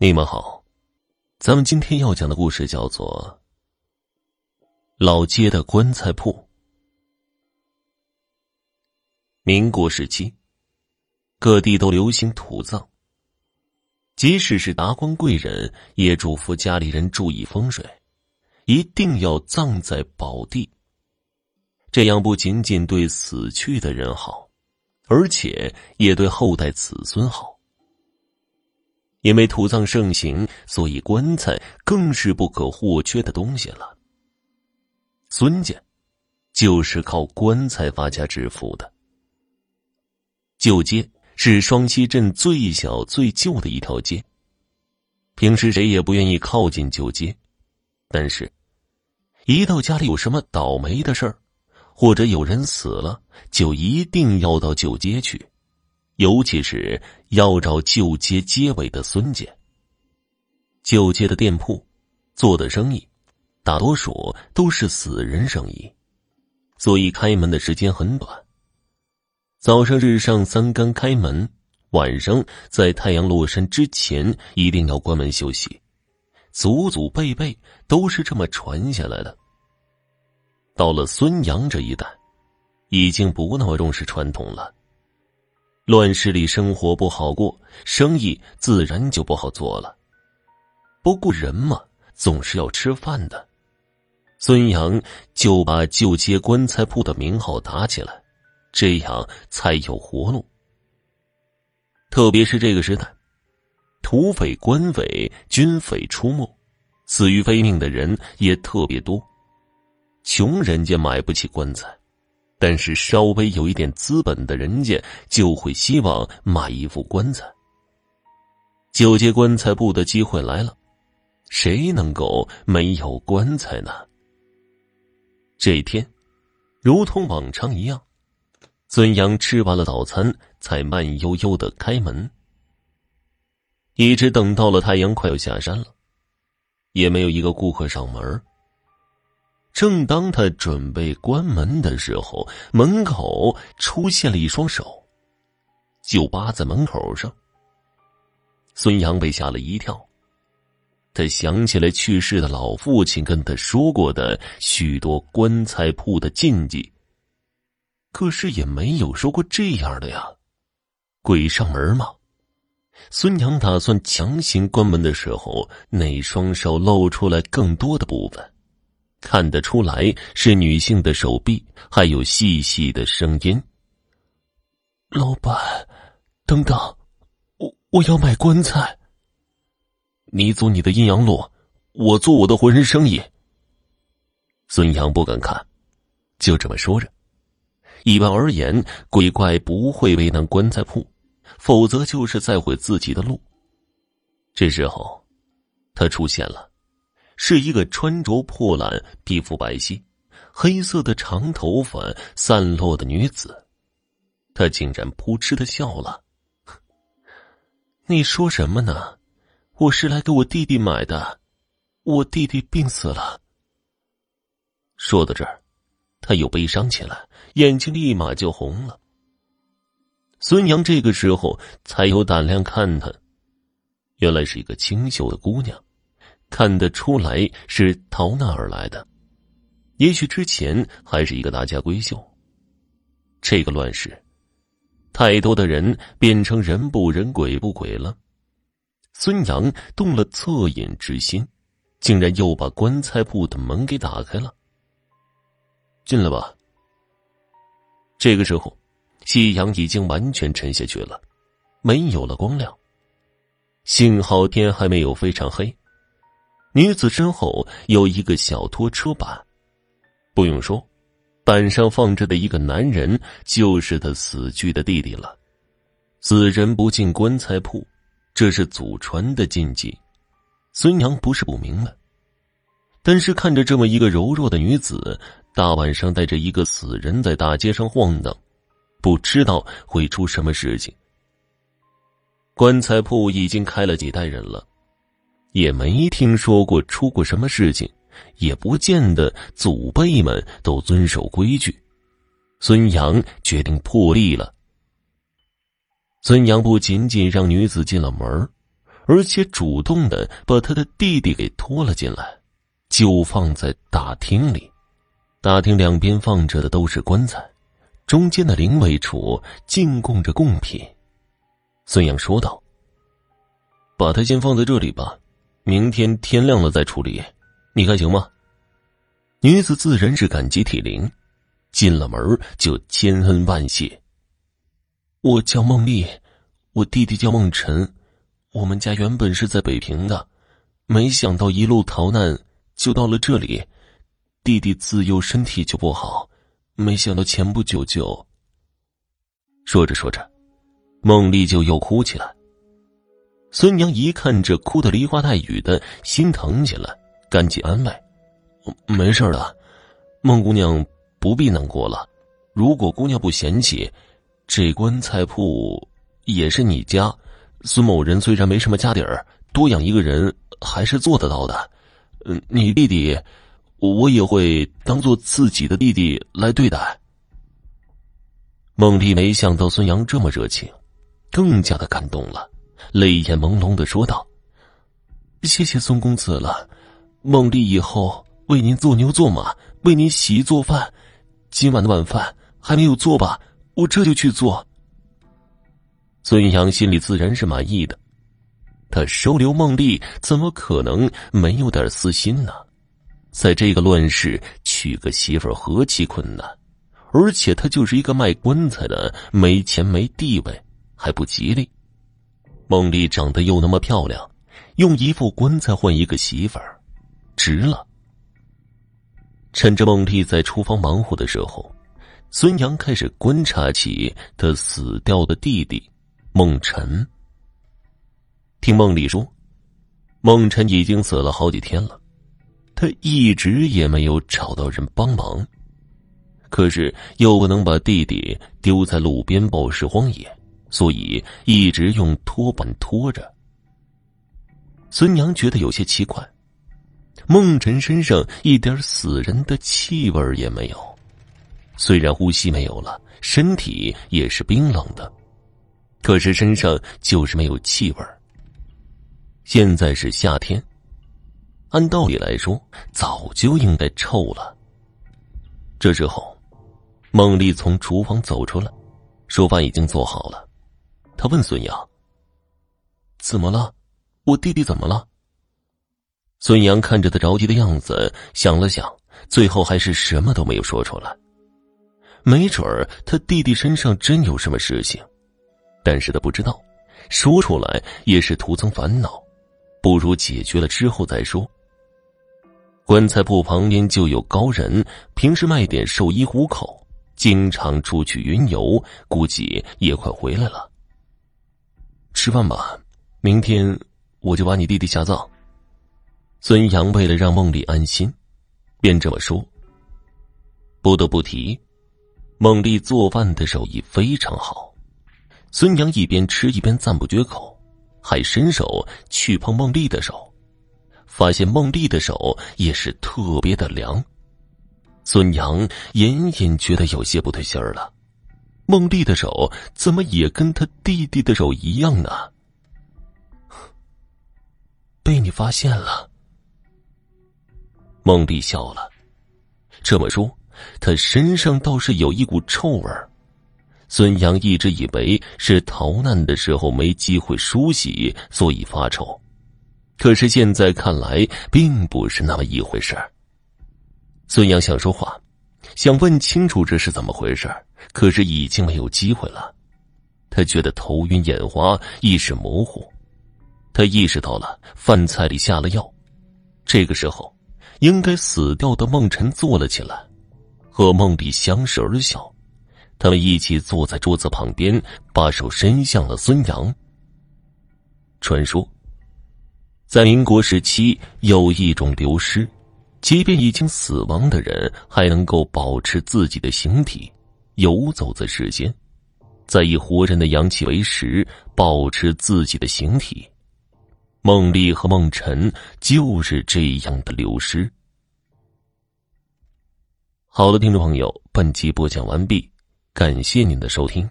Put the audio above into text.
你们好，咱们今天要讲的故事叫做《老街的棺材铺》。民国时期，各地都流行土葬，即使是达官贵人，也嘱咐家里人注意风水，一定要葬在宝地。这样不仅仅对死去的人好，而且也对后代子孙好。因为土葬盛行，所以棺材更是不可或缺的东西了。孙家就是靠棺材发家致富的。旧街是双溪镇最小最旧的一条街，平时谁也不愿意靠近旧街，但是，一到家里有什么倒霉的事儿，或者有人死了，就一定要到旧街去。尤其是要找旧街街尾的孙家。旧街的店铺做的生意，大多数都是死人生意，所以开门的时间很短。早上日上三竿开门，晚上在太阳落山之前一定要关门休息，祖祖辈辈都是这么传下来的。到了孙杨这一代，已经不那么重视传统了。乱世里生活不好过，生意自然就不好做了。不过人嘛，总是要吃饭的。孙杨就把旧街棺材铺的名号打起来，这样才有活路。特别是这个时代，土匪、官匪、军匪出没，死于非命的人也特别多，穷人家买不起棺材。但是稍微有一点资本的人家，就会希望买一副棺材。九街棺材铺的机会来了，谁能够没有棺材呢？这一天，如同往常一样，孙杨吃完了早餐，才慢悠悠的开门。一直等到了太阳快要下山了，也没有一个顾客上门。正当他准备关门的时候，门口出现了一双手，就扒在门口上。孙杨被吓了一跳，他想起来去世的老父亲跟他说过的许多棺材铺的禁忌，可是也没有说过这样的呀，鬼上门吗？孙杨打算强行关门的时候，那双手露出来更多的部分。看得出来是女性的手臂，还有细细的声音。老板，等等，我我要买棺材。你走你的阴阳路，我做我的浑身生意。孙杨不敢看，就这么说着。一般而言，鬼怪不会为难棺材铺，否则就是在毁自己的路。这时候，他出现了。是一个穿着破烂、皮肤白皙、黑色的长头发散落的女子，她竟然扑哧的笑了。你说什么呢？我是来给我弟弟买的，我弟弟病死了。说到这儿，他又悲伤起来，眼睛立马就红了。孙杨这个时候才有胆量看他，原来是一个清秀的姑娘。看得出来是逃难而来的，也许之前还是一个大家闺秀。这个乱世，太多的人变成人不人鬼不鬼了。孙杨动了恻隐之心，竟然又把棺材铺的门给打开了。进来吧。这个时候，夕阳已经完全沉下去了，没有了光亮。幸好天还没有非常黑。女子身后有一个小拖车板，不用说，板上放着的一个男人就是他死去的弟弟了。死人不进棺材铺，这是祖传的禁忌。孙杨不是不明白，但是看着这么一个柔弱的女子，大晚上带着一个死人在大街上晃荡，不知道会出什么事情。棺材铺已经开了几代人了。也没听说过出过什么事情，也不见得祖辈们都遵守规矩。孙杨决定破例了。孙杨不仅仅让女子进了门，而且主动的把他的弟弟给拖了进来，就放在大厅里。大厅两边放着的都是棺材，中间的灵位处进贡着贡品。孙杨说道：“把他先放在这里吧，明天天亮了再处理，你看行吗？”女子自然是感激涕零，进了门就千恩万谢。我叫孟丽，我弟弟叫孟晨，我们家原本是在北平的，没想到一路逃难就到了这里。弟弟自幼身体就不好，没想到前不久就……说着说着，孟丽就又哭起来。孙娘一看这哭的梨花带雨的，心疼起来，赶紧安慰。没事的，孟姑娘不必难过了。如果姑娘不嫌弃，这棺材铺也是你家。孙某人虽然没什么家底儿，多养一个人还是做得到的。嗯，你弟弟，我也会当做自己的弟弟来对待。孟丽没想到孙杨这么热情，更加的感动了，泪眼朦胧的说道：“谢谢孙公子了，孟丽以后。”为您做牛做马，为您洗衣做饭。今晚的晚饭还没有做吧？我这就去做。孙杨心里自然是满意的，他收留孟丽，怎么可能没有点私心呢？在这个乱世，娶个媳妇何其困难，而且他就是一个卖棺材的，没钱没地位，还不吉利。孟丽长得又那么漂亮，用一副棺材换一个媳妇儿，值了。趁着孟丽在厨房忙活的时候，孙杨开始观察起他死掉的弟弟孟晨。听孟丽说，孟晨已经死了好几天了，他一直也没有找到人帮忙，可是又不能把弟弟丢在路边暴尸荒野，所以一直用拖板拖着。孙娘觉得有些奇怪。孟晨身上一点死人的气味也没有，虽然呼吸没有了，身体也是冰冷的，可是身上就是没有气味。现在是夏天，按道理来说早就应该臭了。这时候，孟丽从厨房走出来，说饭已经做好了。他问孙杨：“怎么了？我弟弟怎么了？”孙杨看着他着急的样子，想了想，最后还是什么都没有说出来。没准儿他弟弟身上真有什么事情，但是他不知道，说出来也是徒增烦恼，不如解决了之后再说。棺材铺旁边就有高人，平时卖点寿衣糊口，经常出去云游，估计也快回来了。吃饭吧，明天我就把你弟弟下葬。孙杨为了让孟丽安心，便这么说。不得不提，孟丽做饭的手艺非常好。孙杨一边吃一边赞不绝口，还伸手去碰孟丽的手，发现孟丽的手也是特别的凉。孙杨隐隐觉得有些不对劲儿了，孟丽的手怎么也跟他弟弟的手一样呢？被你发现了。孟丽笑了，这么说，他身上倒是有一股臭味儿。孙杨一直以为是逃难的时候没机会梳洗，所以发臭，可是现在看来，并不是那么一回事孙杨想说话，想问清楚这是怎么回事可是已经没有机会了。他觉得头晕眼花，意识模糊。他意识到了饭菜里下了药，这个时候。应该死掉的孟晨坐了起来，和梦里相视而笑。他们一起坐在桌子旁边，把手伸向了孙杨。传说，在民国时期有一种流失，即便已经死亡的人，还能够保持自己的形体，游走在世间，在以活人的阳气为食，保持自己的形体。梦丽和梦晨就是这样的流失。好的，听众朋友，本集播讲完毕，感谢您的收听。